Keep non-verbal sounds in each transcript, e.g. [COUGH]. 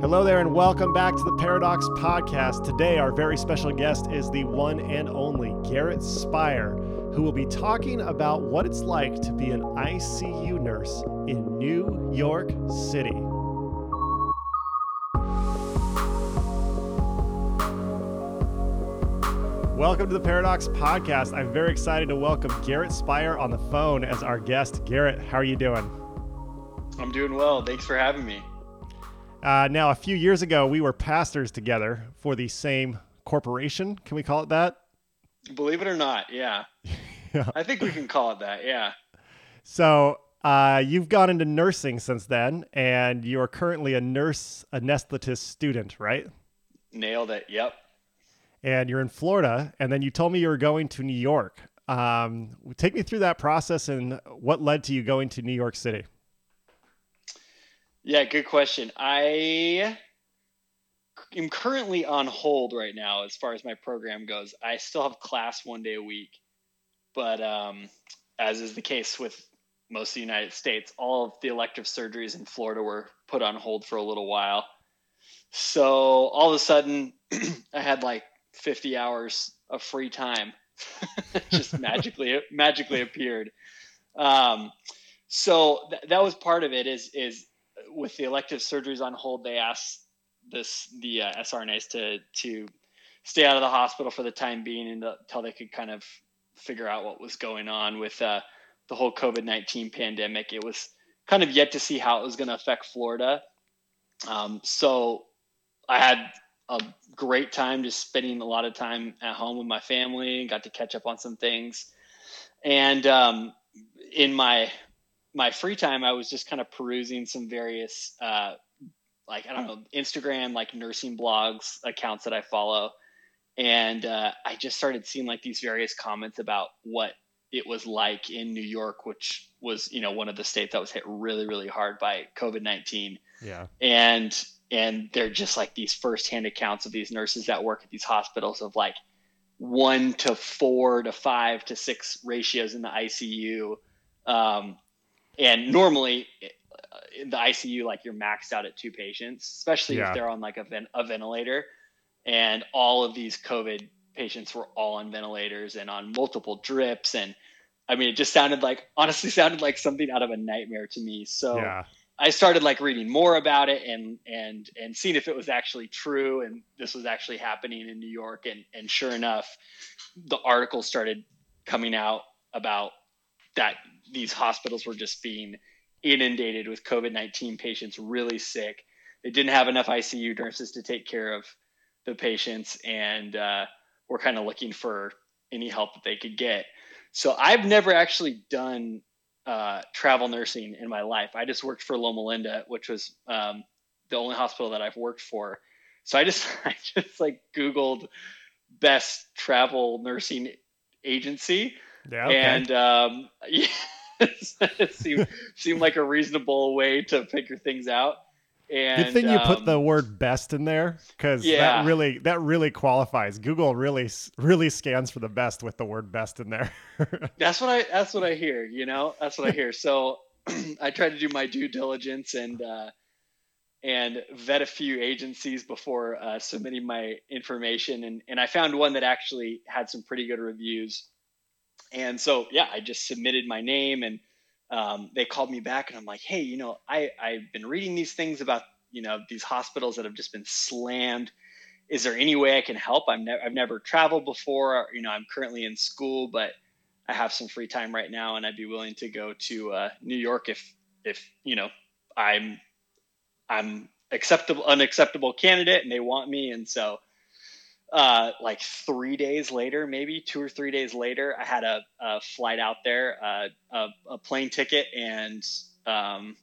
Hello there, and welcome back to the Paradox Podcast. Today, our very special guest is the one and only Garrett Spire, who will be talking about what it's like to be an ICU nurse in New York City. Welcome to the Paradox Podcast. I'm very excited to welcome Garrett Spire on the phone as our guest. Garrett, how are you doing? I'm doing well. Thanks for having me. Uh, now, a few years ago, we were pastors together for the same corporation. Can we call it that? Believe it or not, yeah. [LAUGHS] yeah. I think we can call it that, yeah. So, uh, you've gone into nursing since then, and you're currently a nurse anesthetist student, right? Nailed it. Yep and you're in Florida, and then you told me you were going to New York. Um, take me through that process and what led to you going to New York City. Yeah, good question. I am currently on hold right now as far as my program goes. I still have class one day a week, but um, as is the case with most of the United States, all of the elective surgeries in Florida were put on hold for a little while. So all of a sudden, [CLEARS THROAT] I had like 50 hours of free time [LAUGHS] just magically magically appeared um, so th- that was part of it is is with the elective surgeries on hold they asked this the uh, srnas to to stay out of the hospital for the time being until they could kind of figure out what was going on with uh, the whole covid-19 pandemic. It was kind of yet to see how it was going to affect florida. Um, so i had a great time just spending a lot of time at home with my family and got to catch up on some things. And um, in my my free time i was just kind of perusing some various uh, like i don't know instagram like nursing blogs accounts that i follow. And uh, i just started seeing like these various comments about what it was like in new york which was you know one of the states that was hit really really hard by covid-19 yeah. And and they're just like these firsthand accounts of these nurses that work at these hospitals of like one to four to five to six ratios in the ICU. Um, and normally uh, in the ICU, like you're maxed out at two patients, especially yeah. if they're on like a, ven- a ventilator. And all of these COVID patients were all on ventilators and on multiple drips. And I mean, it just sounded like, honestly, [LAUGHS] sounded like something out of a nightmare to me. So, yeah. I started like reading more about it and and and seeing if it was actually true and this was actually happening in New York and and sure enough the articles started coming out about that these hospitals were just being inundated with COVID-19 patients really sick. They didn't have enough ICU nurses to take care of the patients and uh, were kind of looking for any help that they could get. So I've never actually done uh, travel nursing in my life. I just worked for Loma Linda, which was um, the only hospital that I've worked for. So I just [LAUGHS] I just like Googled best travel nursing agency, yeah, okay. and um, [LAUGHS] yeah, [LAUGHS] seemed seemed like a reasonable way to figure things out. And, Good thing you um, put the um, word best in there because yeah. that really that really qualifies. Google really really scans for the best with the word best in there. [LAUGHS] that's what I that's what I hear. You know, that's what I hear. So [CLEARS THROAT] I try to do my due diligence and uh, and vet a few agencies before uh, submitting my information, and and I found one that actually had some pretty good reviews. And so yeah, I just submitted my name and um, they called me back and I'm like, hey, you know, I, I've been reading these things about, you know, these hospitals that have just been slammed. Is there any way I can help? I'm ne- I've never traveled before. You know, I'm currently in school, but I have some free time right now, and I'd be willing to go to uh, New York if, if you know, I'm, I'm acceptable, unacceptable candidate, and they want me, and so uh, like three days later, maybe two or three days later, I had a, a flight out there, uh, a, a, plane ticket, and um,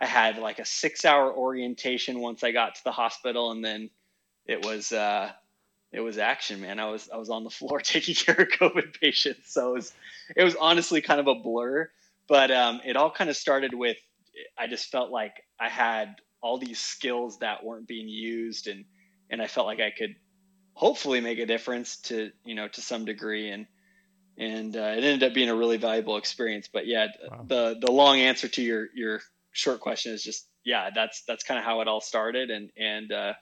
I had like a six hour orientation once I got to the hospital, and then it was uh, it was action, man. I was I was on the floor [LAUGHS] taking care of COVID patients, so it was it was honestly kind of a blur. But um, it all kind of started with I just felt like I had all these skills that weren't being used, and and I felt like I could hopefully make a difference to you know to some degree. And and uh, it ended up being a really valuable experience. But yeah wow. the the long answer to your your short question is just yeah, that's that's kind of how it all started, and and uh,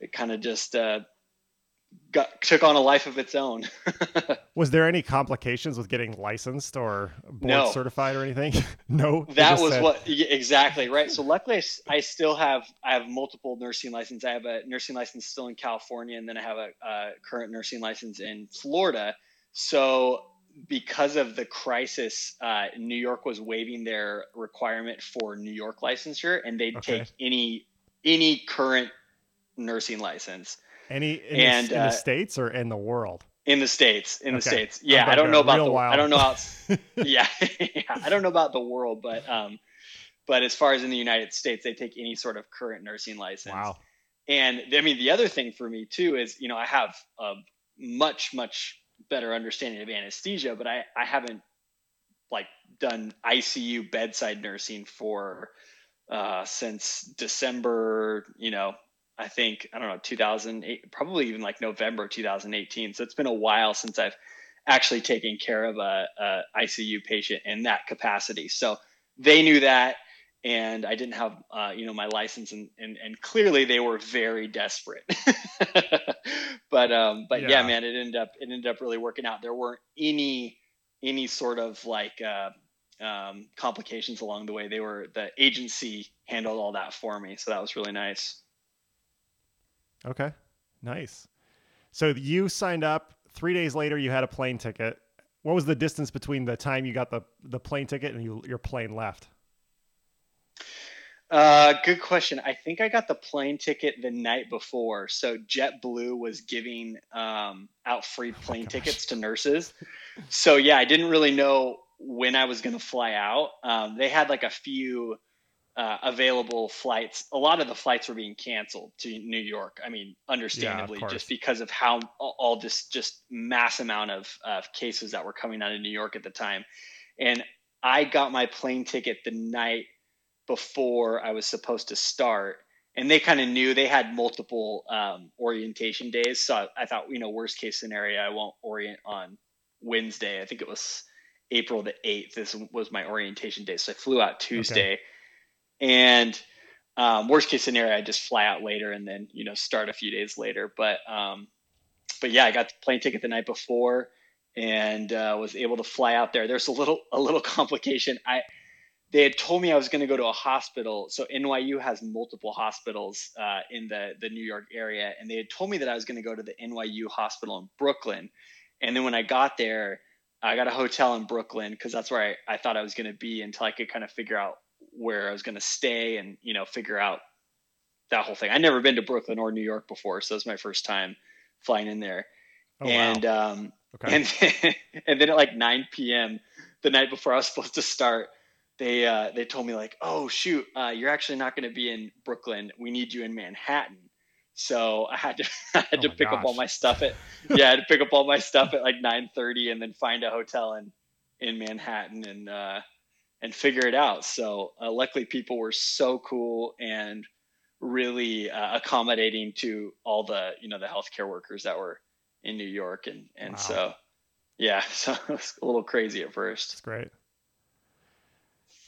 it kind of just uh, got took on a life of its own. [LAUGHS] was there any complications with getting licensed or board no. certified or anything? [LAUGHS] no. That was said... what exactly right. So luckily, I, I, still have I have multiple nursing licenses. I have a nursing license still in California, and then I have a, a current nursing license in Florida. So because of the crisis, uh, New York was waiving their requirement for New York licensure, and they'd okay. take any any current nursing license. Any in, and, the, in uh, the states or in the world? In the states, in okay. the states. Yeah, I don't know about the. Wild. I don't know how. [LAUGHS] yeah, [LAUGHS] yeah, I don't know about the world, but um, but as far as in the United States, they take any sort of current nursing license. Wow. And I mean, the other thing for me too is, you know, I have a much much better understanding of anesthesia, but I I haven't like done ICU bedside nursing for uh, since December, you know, I think I don't know 2008, probably even like November 2018. So it's been a while since I've actually taken care of a, a ICU patient in that capacity. So they knew that, and I didn't have uh, you know my license, and, and and clearly they were very desperate. [LAUGHS] but um, but yeah. yeah. man, it ended up it ended up really working out. There weren't any any sort of like uh, um, complications along the way. They were the agency handled all that for me, so that was really nice. Okay. Nice. So you signed up. Three days later, you had a plane ticket. What was the distance between the time you got the, the plane ticket and you, your plane left? Uh, good question. I think I got the plane ticket the night before. So JetBlue was giving um, out free oh plane oh tickets to nurses. So yeah, I didn't really know when I was going to fly out. Um, they had like a few uh, available flights. A lot of the flights were being canceled to New York. I mean, understandably, yeah, just because of how all this just mass amount of uh, cases that were coming out of New York at the time. And I got my plane ticket the night before I was supposed to start. And they kind of knew they had multiple um, orientation days. So I, thought, you know, worst case scenario, I won't orient on Wednesday. I think it was April the 8th. This was my orientation day. So I flew out Tuesday. Okay and um, worst case scenario, I just fly out later and then you know start a few days later. But um, but yeah, I got the plane ticket the night before and uh, was able to fly out there. There's a little a little [LAUGHS] complication. I they had told me I was going to go to a hospital. So NYU has multiple hospitals uh, in the the New York area, and they had told me that I was going to go to the NYU hospital in Brooklyn. And then when I got there, I got a hotel in Brooklyn because that's where I, I thought I was going to be until I could kind of figure out where I was going to stay and you know figure out that whole thing. I'd never been to Brooklyn or New York before, so it was my first time flying in there. Oh, and wow. um, okay. and then, [LAUGHS] and then at like 9 p.m. the night before I was supposed to start, they uh, they told me like, oh shoot, uh, you're actually not going to be in Brooklyn. We need you in Manhattan. So I had to [LAUGHS] I had oh to pick gosh. up all my stuff at [LAUGHS] yeah I had to pick up all my stuff at like 9:30 and then find a hotel in in Manhattan and uh, and figure it out. So uh, luckily, people were so cool and really uh, accommodating to all the you know the healthcare workers that were in New York, and and wow. so yeah, [LAUGHS] so it was a little crazy at first. That's great.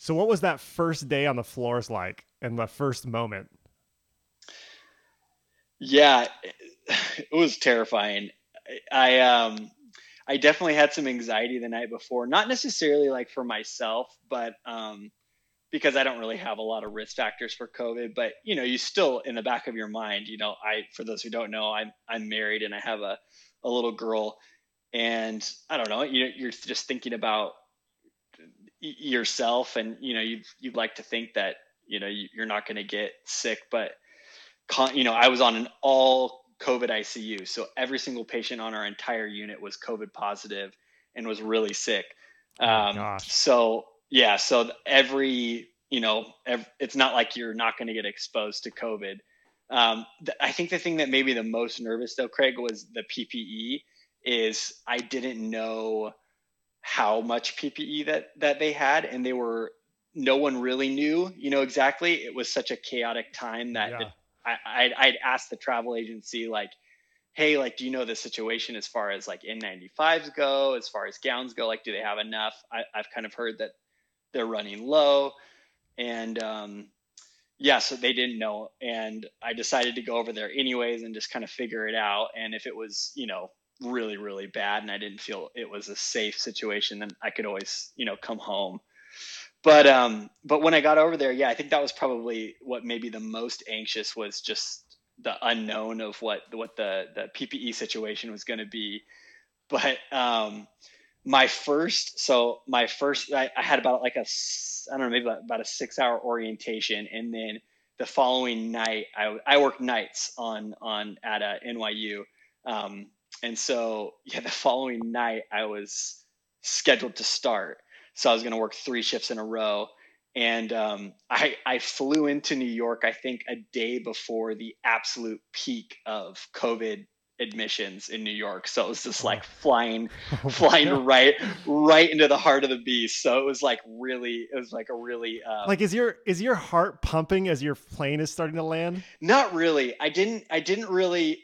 So what was that first day on the floors like, and the first moment? Yeah, it [SIGHS] was terrifying. I um I definitely had some anxiety the night before, not necessarily like for myself, but um, because I don't really have a lot of risk factors for COVID. But you know, you still in the back of your mind, you know, I for those who don't know, I'm I'm married and I have a a little girl, and I don't know, you you're just thinking about yourself, and you know, you you'd like to think that you know you're not going to get sick, but con- you know, I was on an all COVID ICU. So every single patient on our entire unit was COVID positive and was really sick. Oh um, so yeah, so every you know, every, it's not like you're not going to get exposed to COVID. Um, th- I think the thing that made me the most nervous though, Craig, was the PPE. Is I didn't know how much PPE that that they had, and they were no one really knew, you know, exactly. It was such a chaotic time that yeah. I, I'd, I'd ask the travel agency like, hey, like, do you know the situation as far as like N95s go, as far as gowns go? Like, do they have enough? I, have kind of heard that they're running low, and um, yeah, so they didn't know, and I decided to go over there anyways and just kind of figure it out. And if it was, you know, really really bad, and I didn't feel it was a safe situation, then I could always, you know, come home. But um, but when I got over there, yeah, I think that was probably what made me the most anxious was just the unknown of what what the the PPE situation was going to be. But um, my first so my first I, I, had about like a i don't know maybe about, about, a six hour orientation. And then the following night i, I worked nights on on at a nyu um, and so yeah the following night i was scheduled to start so i was going to work three shifts in a row and um, I, I flew into new york i think a day before the absolute peak of covid admissions in New York. So it was just like [LAUGHS] flying, oh, flying right, right into the heart of the beast. So it was like really, it was like a really um, like is your is your heart pumping as your plane is starting to land? Not really. I didn't. I didn't really.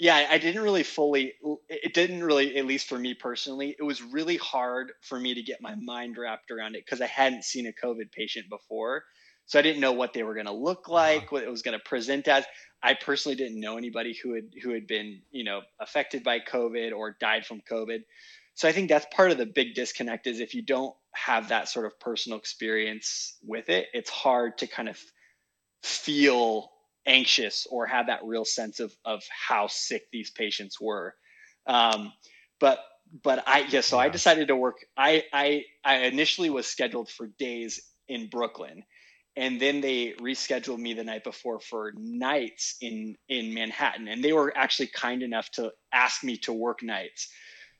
Yeah, I didn't really fully. It didn't really, at least for me personally, it was really hard for me to get my mind wrapped around it because I hadn't seen a COVID patient before. So I didn't know what they were going to look uh-huh. like, what it was going to present as. I personally didn't know anybody who had who had been, you know, affected by COVID or died from COVID. So I think that's part of the big disconnect is if you don't have that sort of personal experience with it, it's hard to kind of feel anxious or have that real sense of of how sick these patients were. Um, but but I yeah, so I decided to work. I I I initially was scheduled for days in Brooklyn and then they rescheduled me the night before for nights in in Manhattan and they were actually kind enough to ask me to work nights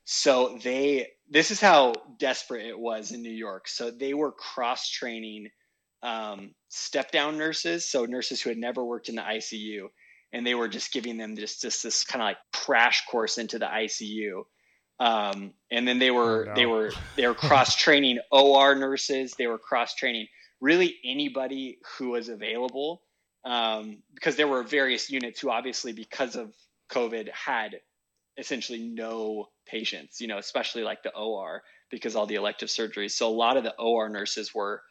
so they this is how desperate it was in New York so they were cross training um, step down nurses so nurses who had never worked in the ICU and they were just giving them just, just this kind of like crash course into the ICU um, and then they were oh, no. they were they were [LAUGHS] cross training OR nurses they were cross training really anybody who was available um, because there were various units who obviously because of covid had essentially no patients you know especially like the or because all the elective surgeries so a lot of the or nurses were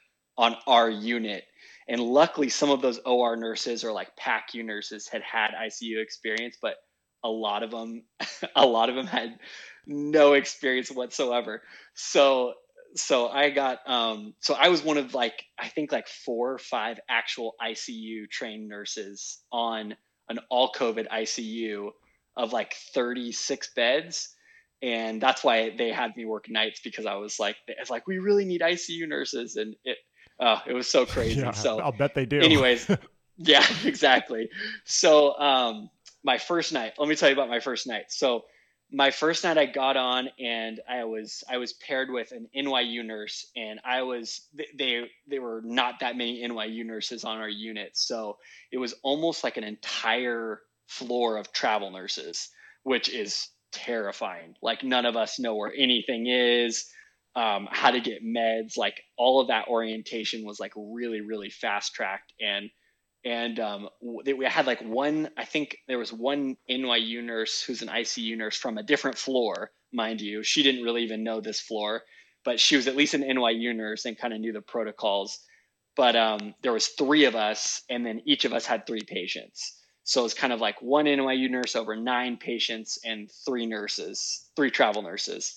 on our unit. And luckily some of those or nurses or like pacu nurses had had icu experience but a lot of them [LAUGHS] a lot of them had no experience whatsoever. So so I got um so I was one of like I think like four or five actual ICU trained nurses on an all COVID ICU of like 36 beds. And that's why they had me work nights because I was like, it's like we really need ICU nurses, and it, uh, it was so crazy. Yeah, so I'll bet they do. Anyways, [LAUGHS] yeah, [LAUGHS] exactly. So um, my first night, let me tell you about my first night. So my first night I got on and I was I was paired with an NYU nurse and I was they they were not that many NYU nurses on our unit so it was almost like an entire floor of travel nurses which is terrifying like none of us know where anything is um, how to get meds like all of that orientation was like really really fast tracked and and um, we had like one i think there was one nyu nurse who's an icu nurse from a different floor mind you. She didn't really even know this floor but she was at least an nyu nurse and kind of knew the protocols. But um, there was three of us and then each of us had three patients. So it's kind of like one nyu nurse over nine patients and three nurses three travel nurses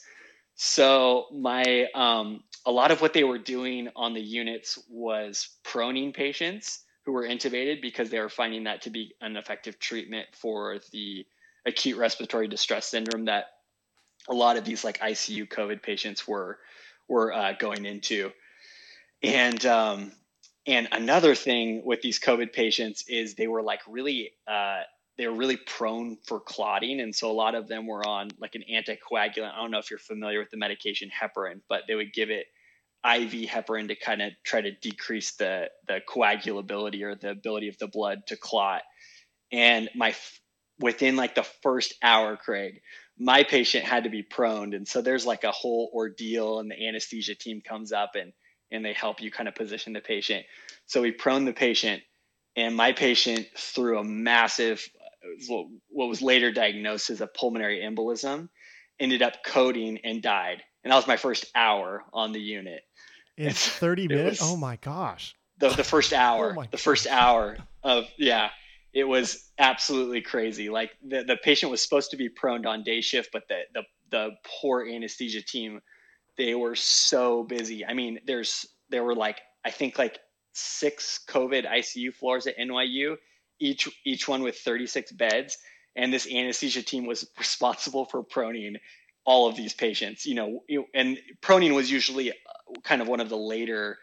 so my um, a lot of what they were doing on the units was proning patients who were intubated because they were finding that to be an effective treatment for the acute respiratory distress syndrome that a lot of these like ICU COVID patients were were uh, going into. And um, and another thing with these COVID patients is they were like really uh, they were really prone for clotting, and so a lot of them were on like an anticoagulant. I don't know if you're familiar with the medication heparin, but they would give it IV heparin to kind of try to decrease the the coagulability or the ability of the blood to clot. And my within like the first hour, Craig, my patient had to be proned, and so there's like a whole ordeal, and the anesthesia team comes up and and they help you kind of position the patient. So we prone the patient, and my patient threw a massive what was later diagnosed as a pulmonary embolism ended up coding and died. And that was my first hour on the unit. In 30 minutes? oh my gosh. The, the first [LAUGHS] oh hour, Oh the first hour of, yeah, it was absolutely crazy. Like the, the patient was supposed to be prone on day shift, but the, the, the poor anesthesia team, they were so busy. I mean, there's, there were like, I think like six COVID ICU floors at NYU, each, each one with 36 beds. And this anesthesia team was [LAUGHS] responsible for proning all of these patients, you know, and proning was usually uh, kind of one of the later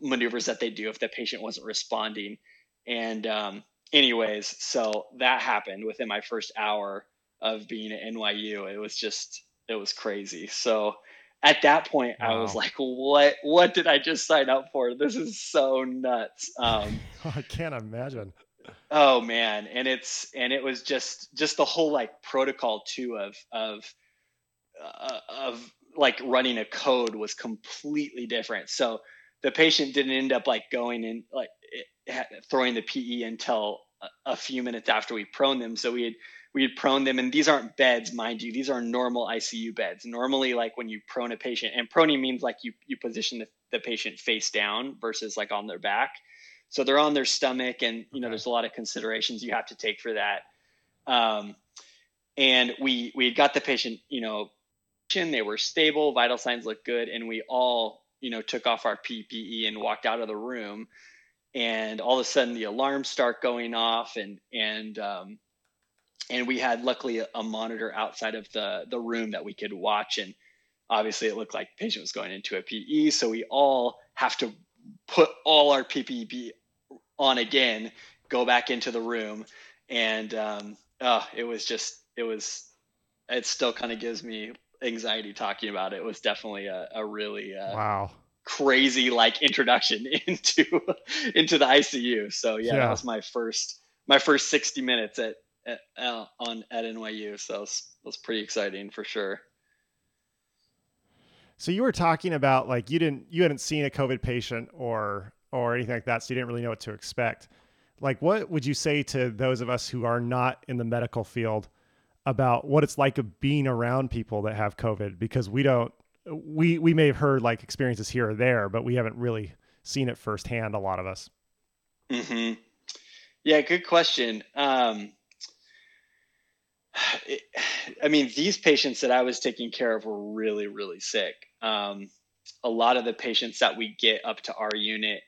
maneuvers that they do if the patient wasn't responding. And um, anyways, so that happened within my first hour of being at NYU. It was just it was crazy. So at that point, wow. I was like, "What? What did I just sign up for? This is so nuts." [LAUGHS] Um, I can't imagine. Oh man, and it's and it was just just the whole like protocol too of of uh, of like running a code was completely different. So the patient didn't end up like going in like throwing the PE until a, a few minutes after we prone them. So we had we had prone them, and these aren't beds, mind you. These are normal ICU beds. Normally, like when you prone a patient, and proning means like you you position the, the patient face down versus like on their back. So they're on their stomach, and you know there's a lot of considerations you have to take for that. Um, and we we got the patient, you know, they were stable, vital signs looked good, and we all you know took off our PPE and walked out of the room. And all of a sudden, the alarms start going off, and and um, and we had luckily a, a monitor outside of the the room that we could watch and obviously it looked like the patient was going into a PE. So we all have to put all our PPE on again, go back into the room. And um, oh, it was just, it was, it still kind of gives me anxiety talking about it. It was definitely a, a really uh, wow crazy like introduction [LAUGHS] into into the ICU. So yeah, yeah, that was my first my first 60 minutes at, at uh, on at NYU. So it was, it was pretty exciting for sure. So you were talking about like you didn't you hadn't seen a COVID patient or or anything like that, so you didn't really know what to expect. Like, what would you say to those of us who are not in the medical field about what it's like of being around people that have COVID? Because we don't we we may have heard like experiences here or there, but we haven't really seen it firsthand. A lot of us. Hmm. Yeah. Good question. Um, I mean, these patients that I was taking care of were really, really sick. Um, a lot of the patients that we get up to our unit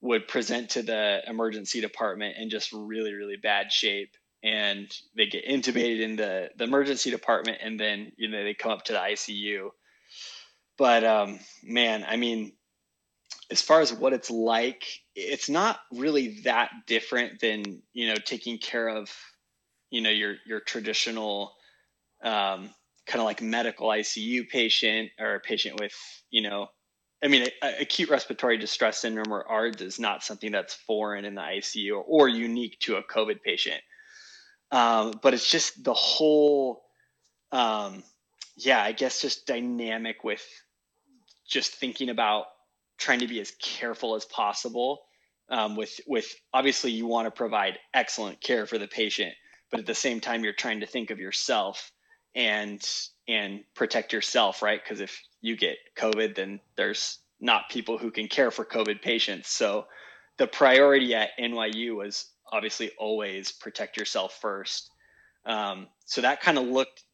would present to the emergency department in just really, really bad shape. And they get intubated in the, the emergency department and then, you know, they come up to the ICU. But um, man, I mean, as far as what it's like, it's not really that different than, you know, taking care of you know your your traditional um, kind of like medical ICU patient or a patient with you know I mean acute respiratory distress syndrome or ARDS is not something that's foreign in the ICU or, or unique to a COVID patient, um, but it's just the whole um, yeah I guess just dynamic with just thinking about trying to be as careful as possible um, with with obviously you want to provide excellent care for the patient but at the same time you're trying to think of yourself and and protect yourself right? Because if you get covid then there's not people who can care for covid patients. So the priority at nyu was obviously always protect yourself first. Um, so that kind of looked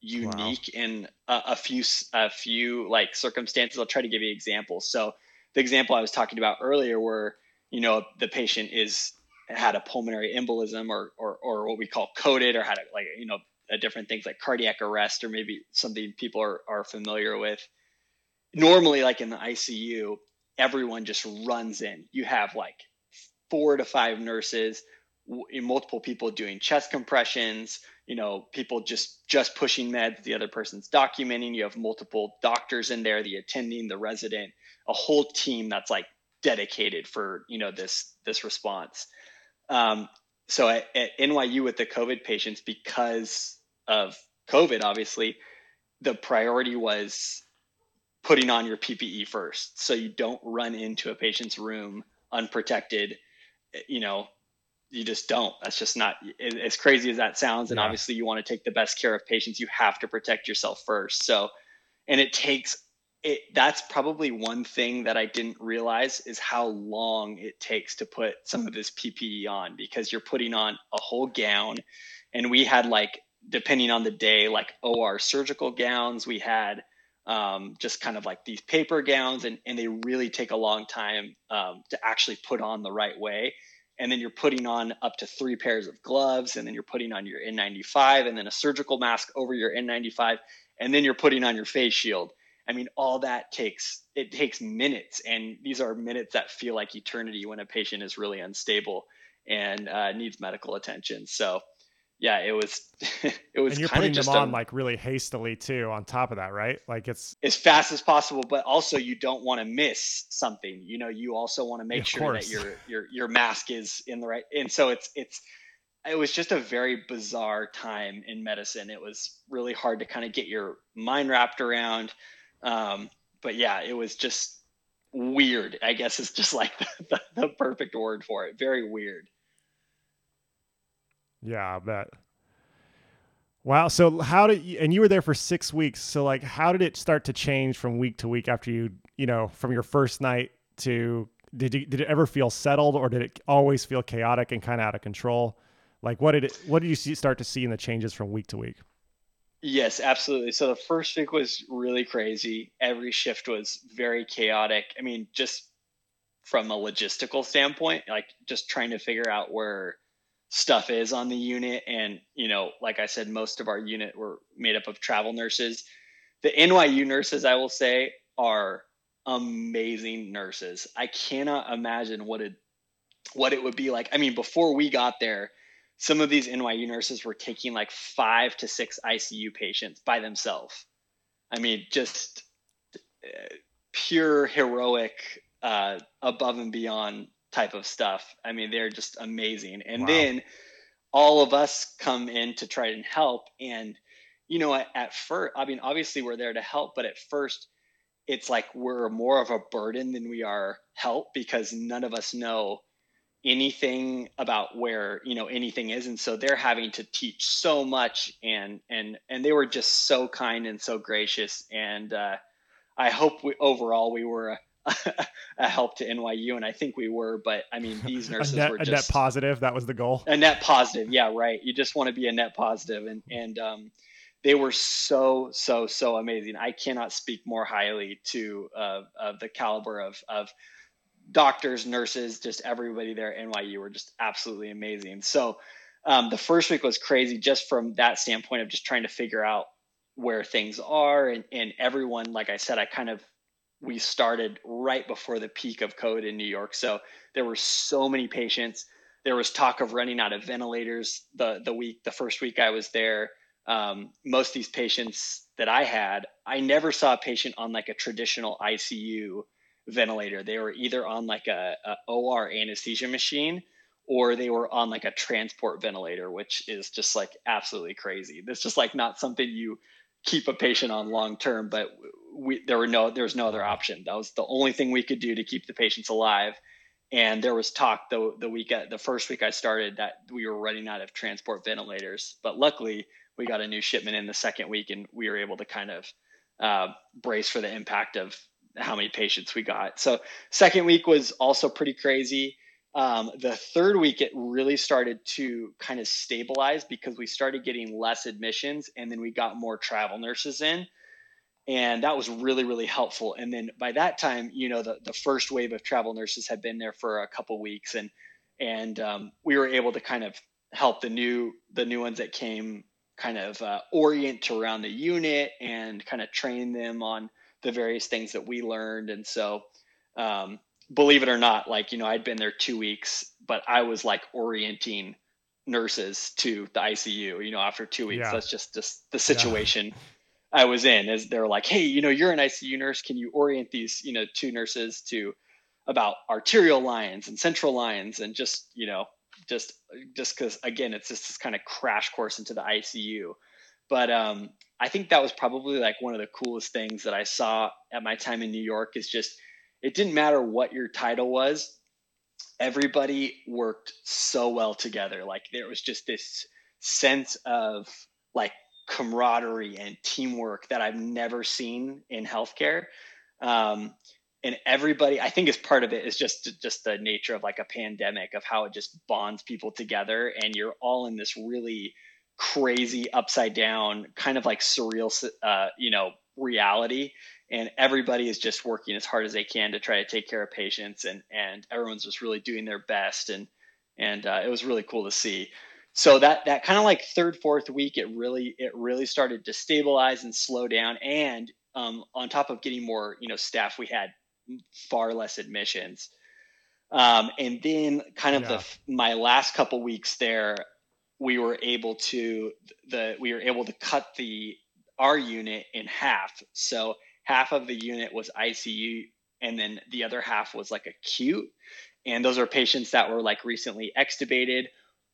unique wow. in a, a, few a few like circumstances. I'll try to give you examples. So the example i was talking about earlier where you know the patient is had a pulmonary embolism or, or, or what we call coded or had a, like, you know, different things like cardiac arrest or maybe something people are, are familiar with. Normally, like in the ICU, everyone just runs in. You have like four to five nurses, multiple people doing chest compressions, you know, people just just pushing meds, the other person's documenting. You have multiple doctors in there, the attending, the resident, a whole team that's like dedicated for you know this this response. Um, so at, at NYU with the COVID patients, because of COVID, obviously, the priority was putting on your PPE first, so you don't run into a patient's room unprotected. You know, you just don't. That's just not as crazy as that sounds. And yeah. obviously, you want to take the best care of patients. You have to protect yourself first. So, and it takes it that's probably one thing that I didn't realize is how long it takes to put some of this PPE on because you're putting on a whole gown and we had like depending on the day like OR surgical gowns we had um, just kind of like these paper gowns and, and they really take a long time um, to actually put on the right way and then you're putting on up to three pairs of gloves and then you're putting on your N95 and then a surgical mask over your N95 and then you're putting on your face shield I mean, all that takes it takes minutes, and these are minutes that feel like eternity when a patient is really unstable and uh, needs medical attention. So, yeah, it was [LAUGHS] it was. And you're putting them on a, like really hastily too. On top of that, right? Like it's as fast as possible, but also you don't want to miss something. You know, you also want to make sure course. that your your your mask is in the right. And so it's it's it was just a very bizarre time in medicine. It was really hard to kind of get your mind wrapped around. Um, but yeah, it was just weird. I guess is just like [LAUGHS] the, the, the perfect word for it. Very weird. Yeah, I bet. Wow. So how did you, and you were there for six weeks. So like, how did it start to change from week to week after you, you know, from your first night to, did you, did it ever feel settled or did it always feel chaotic and kind of out of control? Like what did it, what did you see, start to see in the changes from week to week? Yes, absolutely. So the first week was really crazy. Every shift was very chaotic. I mean, just from a logistical standpoint, like just trying to figure out where stuff is on the unit. And, you know, like I said, most of our unit were made up of travel nurses. The NYU nurses, I will say, are amazing nurses. I cannot imagine what it what it would be like. I mean, before we got there, some of these NYU nurses were taking like five to six ICU patients by themselves. I mean, just uh, pure heroic, uh, above and beyond type of stuff. I mean, they're just amazing. And wow. then all of us come in to try and help. And, you know, at, at first, I mean, obviously we're there to help, but at first, it's like we're more of a burden than we are help because none of us know anything about where you know anything is and so they're having to teach so much and and and they were just so kind and so gracious and uh, i hope we, overall we were a, [LAUGHS] a, help to nyu and i think we were but i mean these [LAUGHS] nurses net, were just a net positive that was the goal. A net positive yeah right. You just want to be a net positive and and um, they were so so so amazing. I cannot speak more highly to uh, of the caliber of of doctors, nurses, just everybody there at NYU were just absolutely amazing. So um, the first week was crazy just from that standpoint of just trying to figure out where things are and, and everyone, like I said, I kind of we started right before the peak of COVID in New York. So there were so many patients. There was talk of running out of ventilators the the week the first week I was there. Um, most of these patients that I had, I never saw a patient on like a traditional ICU ventilator. They were either on like a, a OR anesthesia machine or they were on like a transport ventilator, which is just like absolutely crazy. That's just like not something you keep a patient on long term, but we there were no there was no other option. That was the only thing we could do to keep the patients alive. And there was talk the the week the first week I started that we were running out of transport ventilators, but luckily we got a new shipment in the second week, and we were able to kind of uh, brace for the impact of how many patients we got. So second week was also pretty crazy. Um, the third week it really started to kind of stabilize because we started getting less admissions and then we got more travel nurses in and that was really really helpful and then by that time you know the, the first wave of travel nurses had been there for a couple weeks and and um, we were able to kind of help the new the new ones that came kind of uh, orient around the unit and kind of train them on the various things that we learned. And so, um, believe it or not, like, you know, I'd been there two weeks, but I was like orienting nurses to the ICU, you know, after two weeks. Yeah. That's just, just the situation yeah. I was in is they're like, Hey, you know, you're an ICU nurse. Can you orient these, you know, two nurses to about arterial lines and central lines and just, you know, just, just cause again, it's just this kind of crash course into the ICU. But, um, I think that was probably like one of the coolest things that I saw at my time in New York is just it didn't matter what your title was. Everybody worked so well together. Like there was just this sense of like camaraderie and teamwork that I've never seen in healthcare. Um, and everybody, I think, is part of it is just just the nature of like a pandemic of how it just bonds people together, and you're all in this really crazy upside down kind of like surreal, uh, you know, reality. And everybody is just working as hard as they can to try to take care of patients and and everyone's just really doing their best. And and uh, it was really cool to see so that that kind of like third fourth week it really it really started to stabilize and slow down and um, on top of getting more you know staff we had far less admissions um, and then kind of yeah. the my last couple weeks there we were able to the we were able to cut the our unit in half so half of the unit was ICU and then the other half was like acute. And those are patients that were like recently extubated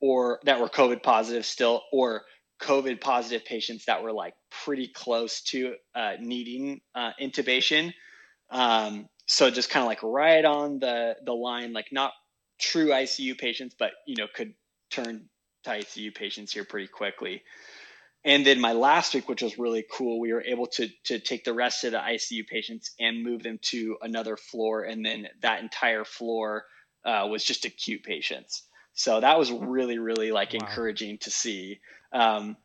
or that were COVID positive still, or COVID positive patients that were like pretty close to uh, needing uh, intubation. Um, so just kind of like right on the the line, like not true ICU patients, but you know could turn to ICU patients here pretty quickly. And then my last week, which was really cool, we were able to to take the rest of the ICU patients and move them to another floor, and then that entire floor uh, was just acute patients. So that was really, really like wow. encouraging to see. Um,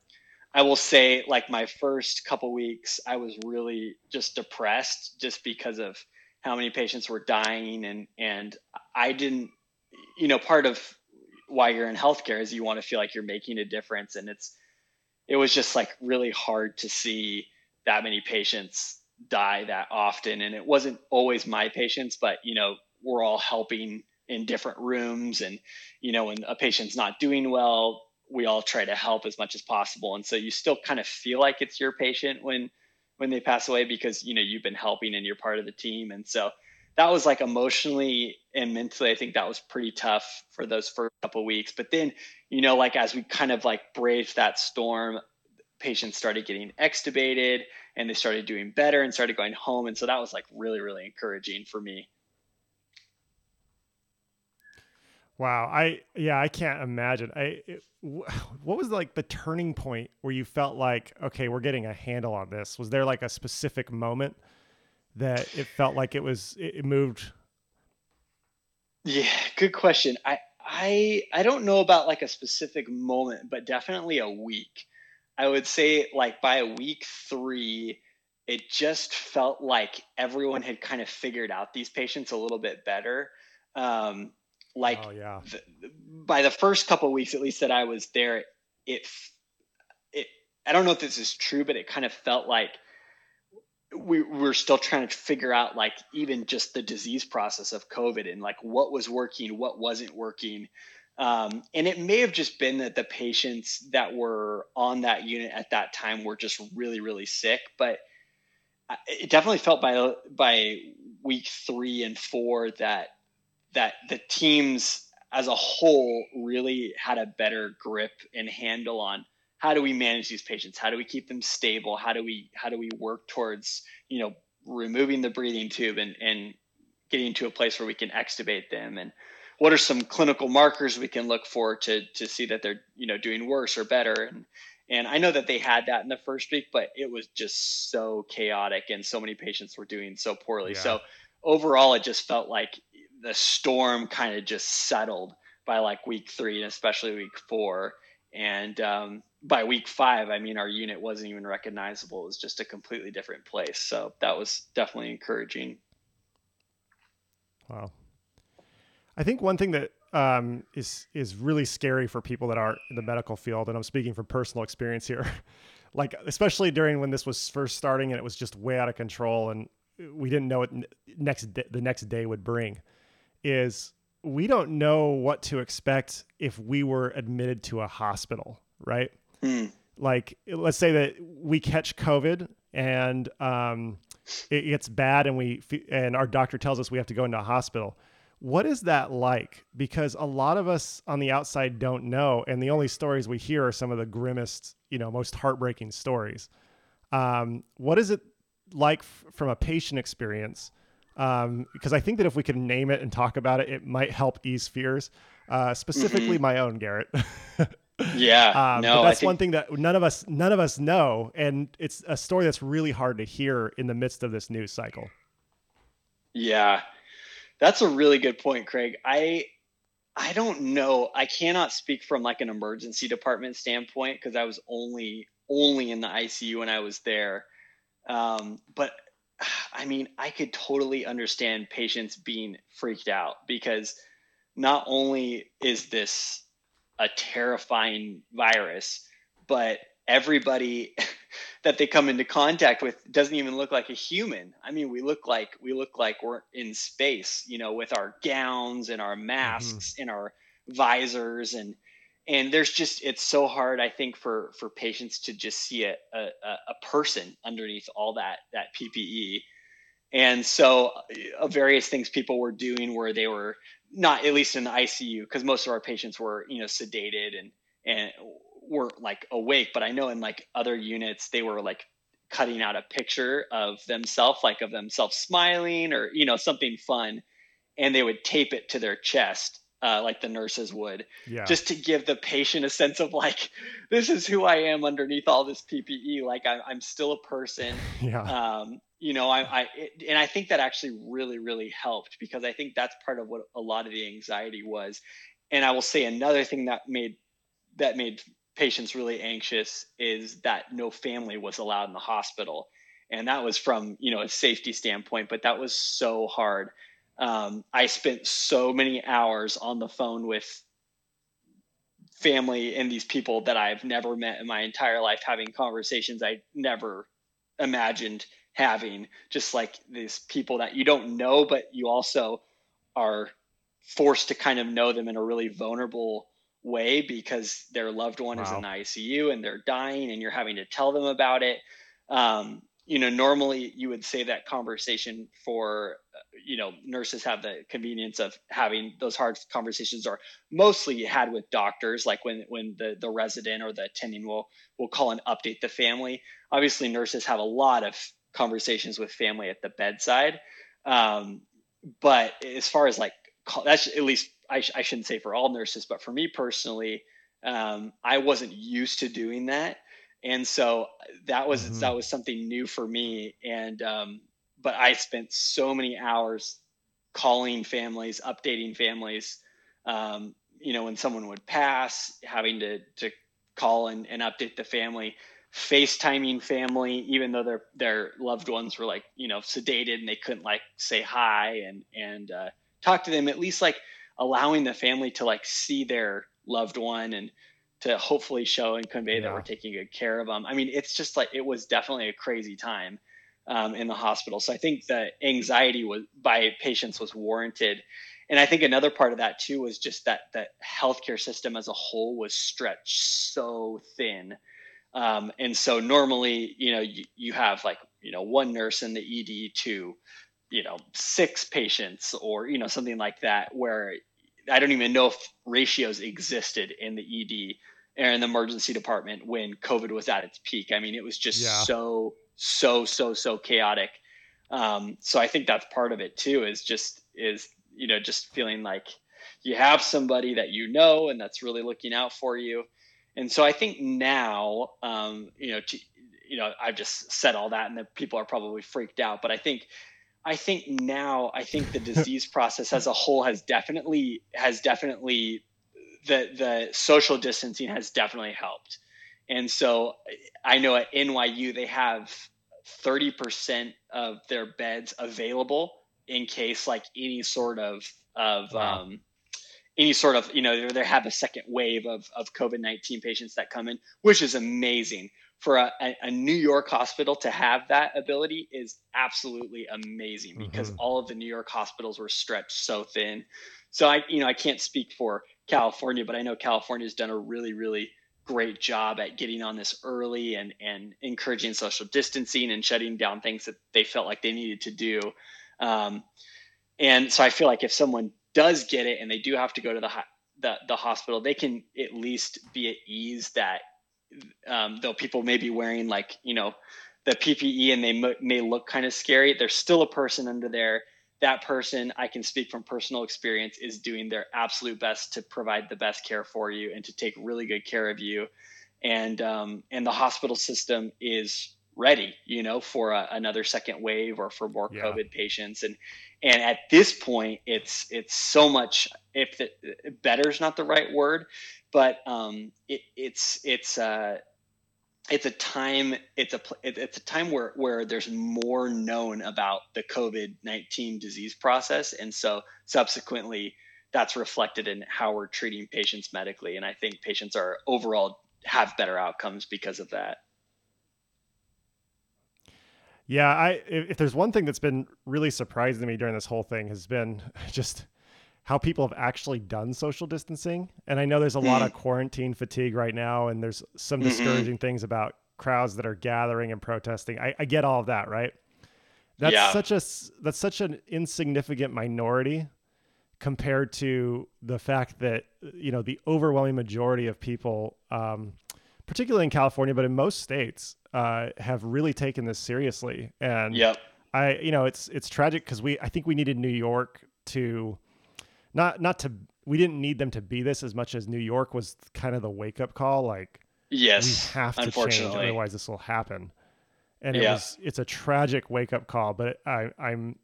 I will say, like my first couple weeks, I was really just depressed, just because of how many patients were dying, and and I didn't, you know, part of why you're in healthcare is you want to feel like you're making a difference, and it's it was just like really hard to see that many patients die that often and it wasn't always my patients but you know we're all helping in different rooms and you know when a patient's not doing well we all try to help as much as possible and so you still kind of feel like it's your patient when when they pass away because you know you've been helping and you're part of the team and so that was like emotionally and mentally i think that was pretty tough for those first couple weeks but then you know, like as we kind of like braved that storm, patients started getting extubated and they started doing better and started going home. And so that was like really, really encouraging for me. Wow. I, yeah, I can't imagine. I, it, [LAUGHS] what was like the turning point where you felt like, okay, we're getting a handle on this? Was there like a specific moment that it felt like it was, it moved? Yeah, good question. I, I I don't know about like a specific moment, but definitely a week. I would say like by week three, it just felt like everyone had kind of figured out these patients a little bit better. Um, like oh, yeah. the, by the first couple weeks, at least that I was there, it it I don't know if this is true, but it kind of felt like we we're still trying to figure out like even just the disease process of COVID and like what was working, what wasn't working. Um, and it may have just been that the patients that were on that unit at that time were just really, really sick. But it definitely felt by by week three and four that that the teams as a whole really had a better grip and handle on how do we manage these patients how do we keep them stable how do we how do we work towards you know removing the breathing tube and and getting to a place where we can extubate them and what are some clinical markers we can look for to to see that they're you know doing worse or better and and I know that they had that in the first week, but it was just so chaotic and so many patients were doing so poorly. Yeah. So overall, it just felt like the storm kind of just settled by like week three and especially week four. And um, by week five, I mean, our unit wasn't even recognizable. It was just a completely different place. So that was definitely encouraging. Wow. I think one thing that um, is is really scary for people that are in the medical field, and I'm speaking from personal experience here, [LAUGHS] like especially during when this was first starting and it was just way out of control, and we didn't know what next the next day would bring, is we don't know what to expect if we were admitted to a hospital, right? Mm. Like, let's say that we catch COVID and um, it gets bad, and we and our doctor tells us we have to go into a hospital. What is that like? Because a lot of us on the outside don't know, and the only stories we hear are some of the grimmest, you know, most heartbreaking stories. Um, what is it like f- from a patient experience? Um, because I think that if we can name it and talk about it, it might help ease fears. Uh, specifically, mm-hmm. my own Garrett. [LAUGHS] Yeah, um, no, that's think... one thing that none of us none of us know, and it's a story that's really hard to hear in the midst of this news cycle. Yeah, that's a really good point, Craig. I I don't know. I cannot speak from like an emergency department standpoint because I was only only in the ICU when I was there. Um, but I mean, I could totally understand patients being freaked out because not only is this a terrifying virus, but everybody [LAUGHS] that they come into contact with doesn't even look like a human. I mean, we look like we look like we're in space, you know, with our gowns and our masks mm-hmm. and our visors and and there's just it's so hard I think for for patients to just see a a, a person underneath all that that PPE. And so uh, various things people were doing where they were not at least in the ICU because most of our patients were you know sedated and and weren't like awake, but I know in like other units they were like cutting out a picture of themselves, like of themselves smiling or you know something fun, and they would tape it to their chest. Uh, like the nurses would, yeah. just to give the patient a sense of like, this is who I am underneath all this PPE. Like I'm, I'm still a person. [LAUGHS] Yeah. Um, you know, I, I it, and I think that actually really, really helped because I think that's part of what a lot of the anxiety was. And I will say another thing that made that made patients really anxious is that no family was allowed in the hospital and that was from you know a safety standpoint but that was so hard um, i spent so many hours on the phone with family and these people that i've never met in my entire life having conversations i never imagined having just like these people that you don't know but you also are forced to kind of know them in a really vulnerable way because their loved one wow. is in the ICU and they're dying and you're having to tell them about it. Um, you know, normally you would save that conversation for, you know, nurses have the convenience of having those hard conversations are mostly had with doctors, like when, when the, the resident or the attending will, will call and update the family. Obviously nurses have a lot of conversations with family at the bedside. Um, but as far as like, that's at least I, sh- I shouldn't say for all nurses, but for me personally, um, I wasn't used to doing that, and so that was mm-hmm. that was something new for me. And um, but I spent so many hours calling families, updating families. Um, you know, when someone would pass, having to to call and, and update the family, FaceTiming family, even though their their loved ones were like you know sedated and they couldn't like say hi and and uh, talk to them. At least like allowing the family to like see their loved one and to hopefully show and convey yeah. that we're taking good care of them. I mean, it's just like it was definitely a crazy time um, in the hospital. So I think the anxiety was by patients was warranted. And I think another part of that too was just that the healthcare system as a whole was stretched so thin. Um, and so normally, you know, you, you have like, you know, one nurse in the ED to, you know, six patients or, you know, something like that, where I don't even know if ratios existed in the ED or in the emergency department when COVID was at its peak. I mean, it was just yeah. so, so, so, so chaotic. Um, so I think that's part of it too, is just, is, you know, just feeling like you have somebody that you know and that's really looking out for you. And so I think now, um, you know, to, you know, I've just said all that and the people are probably freaked out, but I think I think now I think the [LAUGHS] disease process as a whole has definitely has definitely the the social distancing has definitely helped. And so I know at NYU they have 30% of their beds available in case like any sort of of wow. um, any sort of you know they have a second wave of of COVID nineteen patients that come in, which is amazing for a, a, New York hospital to have that ability is absolutely amazing because mm-hmm. all of the New York hospitals were stretched so thin. So I, you know, I can't speak for California, but I know California has done a really, really great job at getting on this early and and encouraging social distancing and shutting down things that they felt like they needed to do. Um, and so I feel like if someone does get it and they do have to go to the the, the hospital, they can at least be at ease that um, though people may be wearing like you know the PPE and they may look kind of scary, there's still a person under there. That person, I can speak from personal experience, is doing their absolute best to provide the best care for you and to take really good care of you. And um, and the hospital system is ready, you know, for a, another second wave or for more yeah. COVID patients. And and at this point, it's it's so much. If the, better is not the right word, but um, it, it's it's uh, it's a time it's a it's a time where where there's more known about the COVID nineteen disease process, and so subsequently that's reflected in how we're treating patients medically. And I think patients are overall have better outcomes because of that. Yeah, I if there's one thing that's been really surprising to me during this whole thing has been [LAUGHS] just how people have actually done social distancing. And I know there's a mm. lot of quarantine fatigue right now, and there's some mm-hmm. discouraging things about crowds that are gathering and protesting. I, I get all of that, right? That's yeah. such a that's such an insignificant minority compared to the fact that you know the overwhelming majority of people, um, particularly in California, but in most states, uh, have really taken this seriously. And yep. I, you know, it's it's tragic because we I think we needed New York to not not to we didn't need them to be this as much as New York was kind of the wake up call. Like, yes, we have to change, otherwise this will happen. And it was it's a tragic wake up call, but I, I'm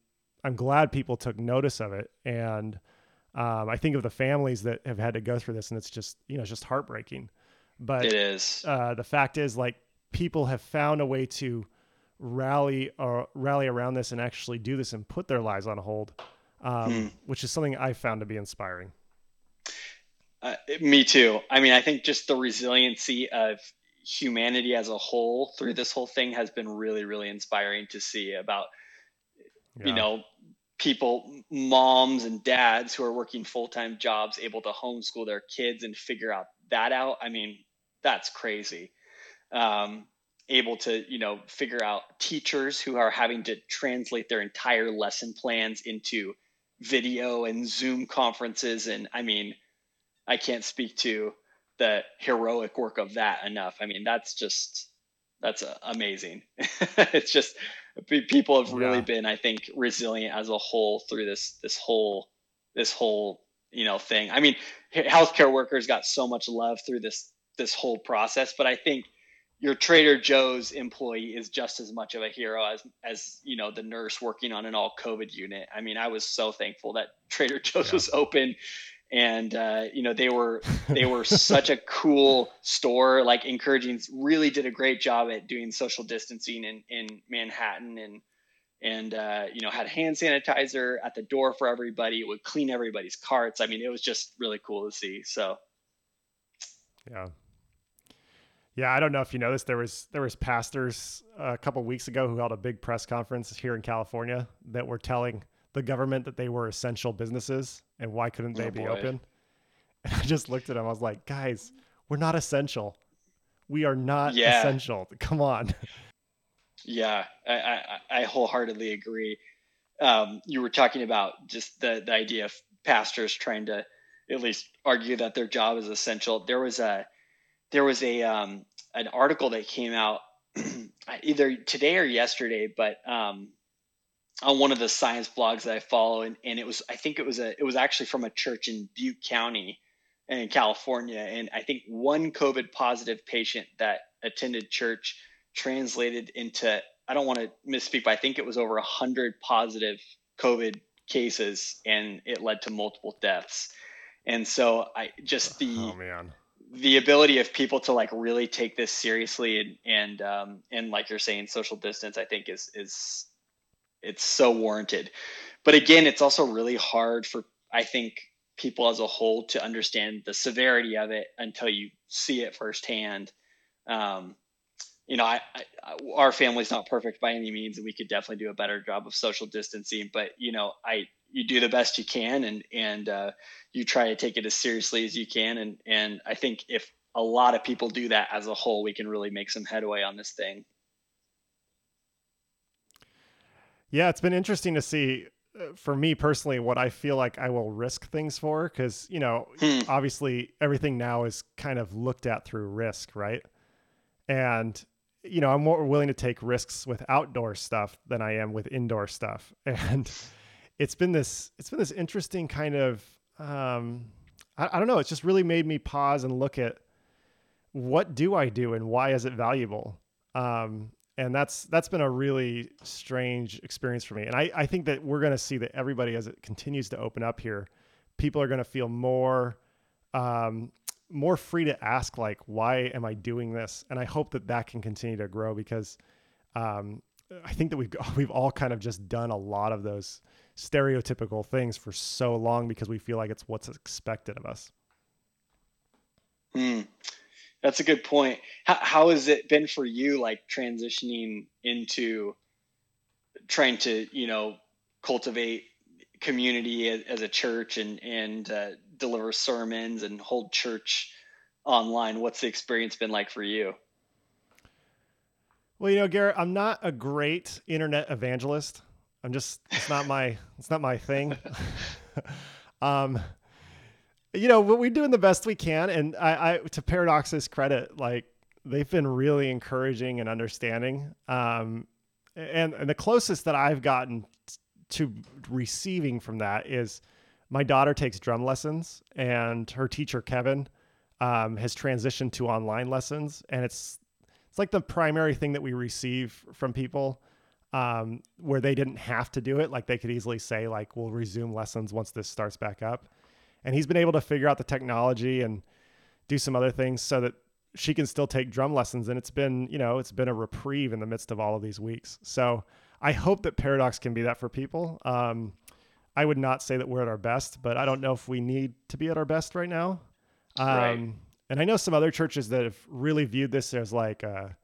I'm glad people took notice of it, and um, I think of the families that have had to go through this, and it's just you know it's just heartbreaking. But it is. Uh, the fact is, like people have found a way to rally or uh, rally around this and actually do this and put their lives on hold um, hmm. which is something I found to be inspiring. Uh, me too. I mean, I think just the resiliency of humanity as a whole through this whole thing has been really, really inspiring to see about, yeah. you know, people, moms and dads who are working full time jobs, able to homeschool their kids and figure out that out. I mean, that's crazy. Um, able to you know figure out teachers who are having to translate their entire lesson plans into video and Zoom conferences. And I mean, I can't speak to the heroic work of that enough. I mean, that's just, that's uh, amazing. [LAUGHS] it's just, people have really yeah. been, I think, resilient as a whole through this, this whole, this whole, you know, thing. I mean, healthcare workers got so much love through this, this whole process, but I think your Trader Joe's employee is just as much of a hero as as you know the nurse working on an all COVID unit. I mean, I was so thankful that [LAUGHS] Trader Joe's yeah. was open, and uh, you know they were they were such a cool store. Like encouraging, really did a great job at doing social distancing in in Manhattan, and and uh, you know had hand sanitizer at the door for everybody. It would clean everybody's carts. I mean, it was just really cool to see. So, yeah, yeah, I don't know if you noticed there was there was pastors uh, a couple weeks ago who held a big press conference here in California that were telling the government that they were essential businesses and why couldn't they oh, be boy. open? [LAUGHS] And I just looked at them. I was like, guys, we're not essential. We are not yeah. essential. Come on. Yeah, I, I, I wholeheartedly agree. Um, you were talking about just the, the idea of pastors trying to at least argue that their job is essential. There was a there was a um, an article that came out [CLEARS THROAT] either today or yesterday, but um, on one of the science blogs that I follow, and, and it was I think it was a it was actually from a church in Butte County in California, and I think one COVID positive patient that attended church translated into I don't want to misspeak, but I think it was over a hundred positive COVID cases, and it led to multiple deaths. And so I just the oh man the ability of people to like really take this seriously and and um, and like you're saying, social distance, I think is is it's so warranted. But again, it's also really hard for I think people as a whole to understand the severity of it until you see it firsthand. Um, you know, I, I, our family's not perfect by any means, and we could definitely do a better job of social distancing. But you know, I you do the best you can, and and uh, you try to take it as seriously as you can. And and I think if a lot of people do that as a whole, we can really make some headway on this thing. Yeah, it's been interesting to see uh, for me personally what I feel like I will risk things for because you know hmm. obviously everything now is kind of looked at through risk, right? And you know I'm more willing to take risks with outdoor stuff than I am with indoor stuff, [LAUGHS] and it's been this it's been this interesting kind of um, I, I don't know. It's just really made me pause and look at what do I do and why is it valuable. Um, and that's that's been a really strange experience for me. And I, I think that we're going to see that everybody, as it continues to open up here, people are going to feel more um, more free to ask like, why am I doing this? And I hope that that can continue to grow because um, I think that we've [LAUGHS] we've all kind of just done a lot of those stereotypical things for so long because we feel like it's what's expected of us. Hmm. That's a good point. How, how has it been for you, like transitioning into trying to, you know, cultivate community as, as a church and and uh, deliver sermons and hold church online? What's the experience been like for you? Well, you know, Garrett, I'm not a great internet evangelist. I'm just it's not my it's not my thing. [LAUGHS] um, you know, we're doing the best we can, and I, I to Paradox's credit, like they've been really encouraging and understanding. Um, and and the closest that I've gotten to receiving from that is my daughter takes drum lessons, and her teacher Kevin um, has transitioned to online lessons, and it's it's like the primary thing that we receive from people um, where they didn't have to do it. Like they could easily say, like, we'll resume lessons once this starts back up. And he's been able to figure out the technology and do some other things so that she can still take drum lessons. And it's been, you know, it's been a reprieve in the midst of all of these weeks. So I hope that Paradox can be that for people. Um, I would not say that we're at our best, but I don't know if we need to be at our best right now. Um, right. And I know some other churches that have really viewed this as like a,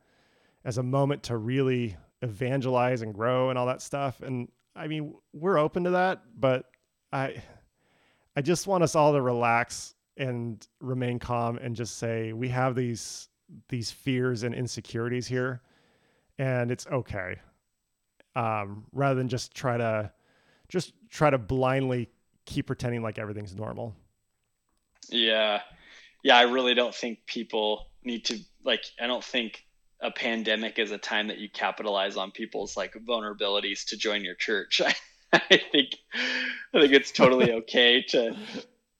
as a moment to really evangelize and grow and all that stuff. And I mean, we're open to that, but I I just want us all to relax and remain calm and just say we have these these fears and insecurities here and it's okay. Um, rather than just try to just try to blindly keep pretending like everything's normal. Yeah. Yeah, I really don't think people need to like I don't think a pandemic is a time that you capitalize on people's like vulnerabilities to join your church. [LAUGHS] I, I think I think it's totally [LAUGHS] okay to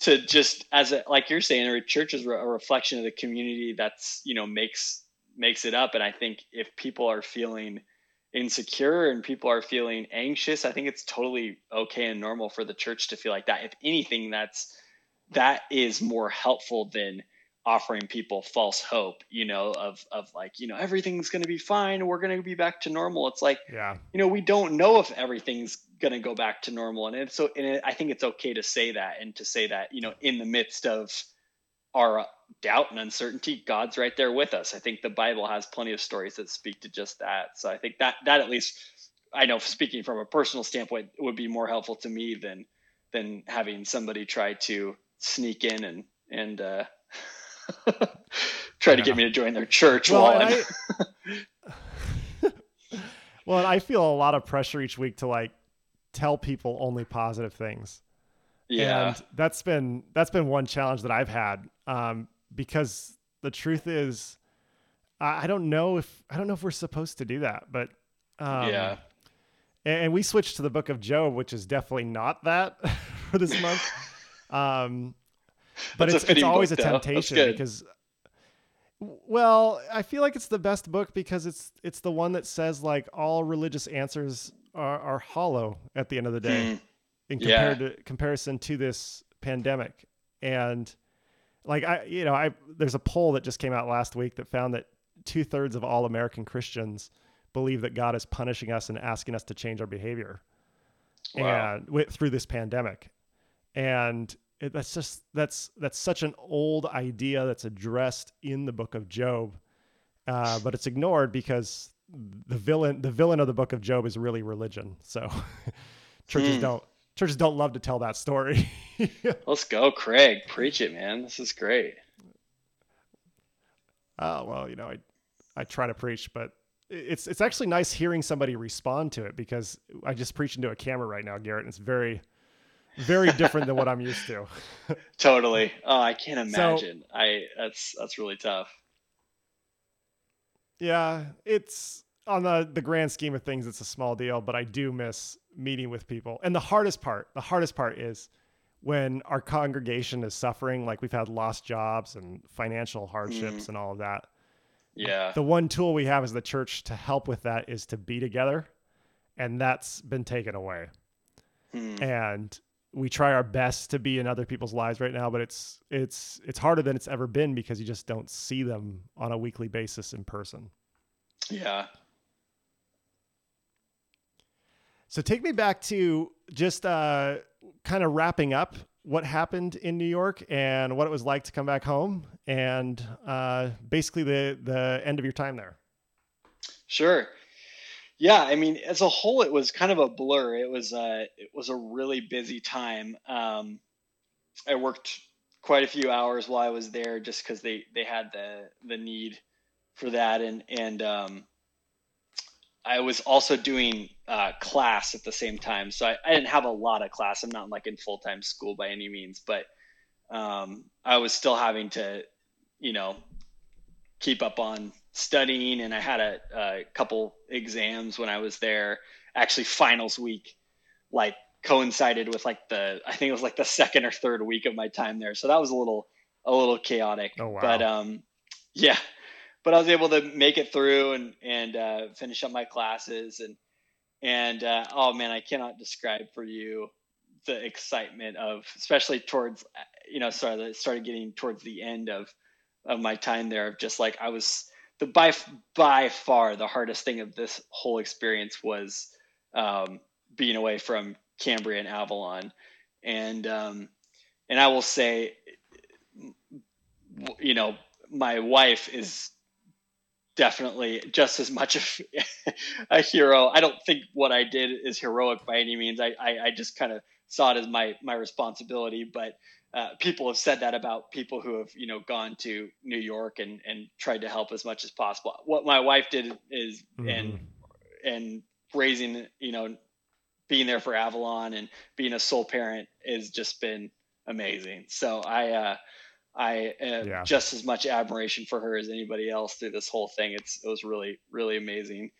to just as a like you're saying, a church is a reflection of the community that's you know makes makes it up. And I think if people are feeling insecure and people are feeling anxious, I think it's totally okay and normal for the church to feel like that. If anything, that's that is more helpful than offering people false hope, you know, of of like, you know, everything's going to be fine, we're going to be back to normal. It's like, yeah. you know, we don't know if everything's going to go back to normal and it's so and it, I think it's okay to say that and to say that, you know, in the midst of our doubt and uncertainty, God's right there with us. I think the Bible has plenty of stories that speak to just that. So I think that that at least I know speaking from a personal standpoint would be more helpful to me than than having somebody try to sneak in and and uh [LAUGHS] try to get me to join their church well, while I, [LAUGHS] [LAUGHS] well, I feel a lot of pressure each week to like tell people only positive things. Yeah. And that's been that's been one challenge that I've had. Um, because the truth is I, I don't know if I don't know if we're supposed to do that, but um, yeah. And, and we switched to the book of Job, which is definitely not that [LAUGHS] for this month. Um, [LAUGHS] but it's, it's always book, a temptation because well i feel like it's the best book because it's it's the one that says like all religious answers are, are hollow at the end of the day mm. In compared yeah. to comparison to this pandemic and like i you know i there's a poll that just came out last week that found that two-thirds of all american christians believe that god is punishing us and asking us to change our behavior wow. and through this pandemic and it, that's just that's that's such an old idea that's addressed in the book of Job, uh, but it's ignored because the villain the villain of the book of Job is really religion. So [LAUGHS] churches mm. don't churches don't love to tell that story. [LAUGHS] Let's go, Craig. Preach it, man. This is great. Oh well, you know, I I try to preach, but it's it's actually nice hearing somebody respond to it because I just preach into a camera right now, Garrett, and it's very very different than what I'm used to. [LAUGHS] totally. Oh, I can't imagine. So, I that's that's really tough. Yeah, it's on the the grand scheme of things, it's a small deal, but I do miss meeting with people. And the hardest part, the hardest part is when our congregation is suffering, like we've had lost jobs and financial hardships mm. and all of that. Yeah. The one tool we have as the church to help with that is to be together, and that's been taken away. Hmm. And we try our best to be in other people's lives right now, but it's it's it's harder than it's ever been because you just don't see them on a weekly basis in person. Yeah. So take me back to just uh, kind of wrapping up what happened in New York and what it was like to come back home, and uh, basically the the end of your time there. Sure. Yeah, I mean, as a whole, it was kind of a blur. It was uh, it was a really busy time. Um, I worked quite a few hours while I was there, just because they they had the the need for that, and and um, I was also doing uh, class at the same time, so I, I, didn't have a lot of class. I'm not like in full time school by any means, but um, I was still having to, you know, keep up on studying, and I had a, a couple exams when I was there. Actually, finals week, like coincided with like the I think it was like the second or third week of my time there, so that was a little a little chaotic. Oh wow! But um, yeah, but I was able to make it through and and uh, finish up my classes and and uh, oh man, I cannot describe for you the excitement of especially towards you know sorry that started getting towards the end of of my time there of just like I was the by by far the hardest thing of this whole experience was um, being away from Cambria and Avalon. And um, and I will say you know my wife is definitely just as much [LAUGHS] of a hero. I don't think what I did is heroic by any means. I, I, I just kind of saw it as my, my responsibility, but uh, people have said that about people who have, you know, gone to New York and, and tried to help as much as possible. What my wife did is, mm-hmm. and, and raising, you know, being there for Avalon and being a sole parent has just been amazing. So I, uh, I have yeah. just as much admiration for her as anybody else through this whole thing. It's it was really really amazing.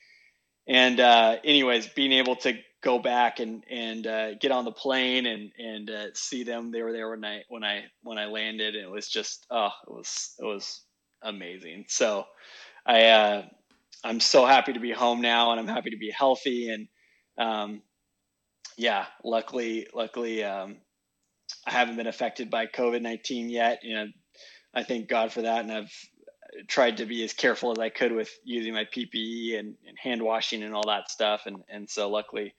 And uh, anyways, being able to go back and and uh, get on the plane and and uh, see them, they were there when I when I when I landed, it was just oh, it was it was amazing. So I uh, I'm so happy to be home now, and I'm happy to be healthy, and um, yeah, luckily luckily um, I haven't been affected by COVID nineteen yet. You know, I thank God for that, and I've tried to be as careful as I could with using my PPE and, and hand washing and all that stuff. And and so luckily,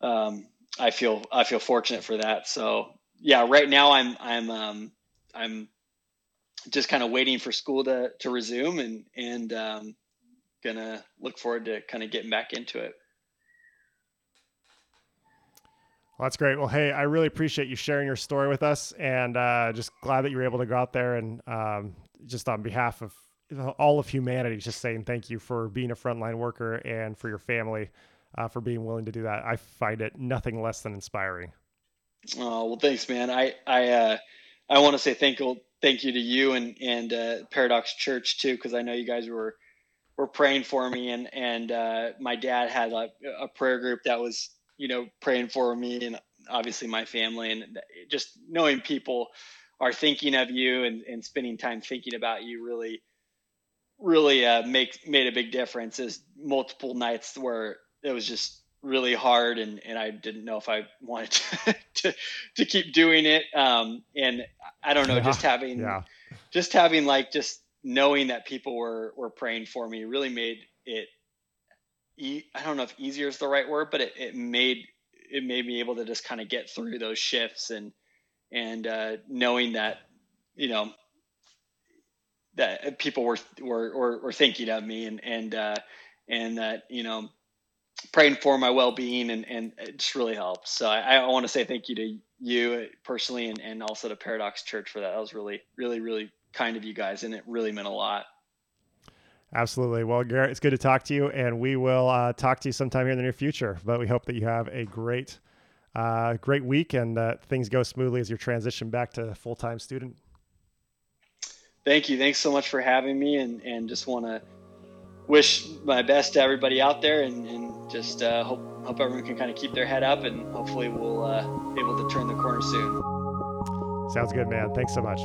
um, I feel I feel fortunate for that. So yeah, right now I'm I'm um, I'm just kind of waiting for school to to resume and and um, gonna look forward to kind of getting back into it. Well, that's great. Well, hey, I really appreciate you sharing your story with us, and uh, just glad that you were able to go out there and um, just on behalf of all of humanity, just saying thank you for being a frontline worker and for your family uh, for being willing to do that. I find it nothing less than inspiring. Oh well, thanks, man. I I uh, I want to say thank you thank you to you and and uh, Paradox Church too, because I know you guys were were praying for me, and and uh, my dad had a, a prayer group that was you know, praying for me and obviously my family and just knowing people are thinking of you and, and spending time thinking about you really, really uh, make, made a big difference. Is multiple nights where it was just really hard and, and I didn't know if I wanted to, [LAUGHS] to, to keep doing it. Um, and I don't know, [LAUGHS] yeah. just having, yeah. just having like, just knowing that people were, were praying for me really made it e- I don't know if easier is the right word, but it, it made it made me able to just kind of get through those shifts and and uh, knowing that you know that people were were were, were thinking of me and and uh, and that you know praying for my well-being and and it just really helps. So I, I want to say thank you to you personally and, and also to Paradox Church for that. That was really really really kind of you guys and it really meant a lot. Absolutely. Well, Garrett, it's good to talk to you, and we will uh, talk to you sometime here in the near future. But we hope that you have a great, uh, great week and that things go smoothly as you transition back to full time student. Thank you. Thanks so much for having me, and and just want to wish my best to everybody out there, and, and just uh, hope hope everyone can kind of keep their head up, and hopefully we'll uh, be able to turn the corner soon. Sounds good, man. Thanks so much.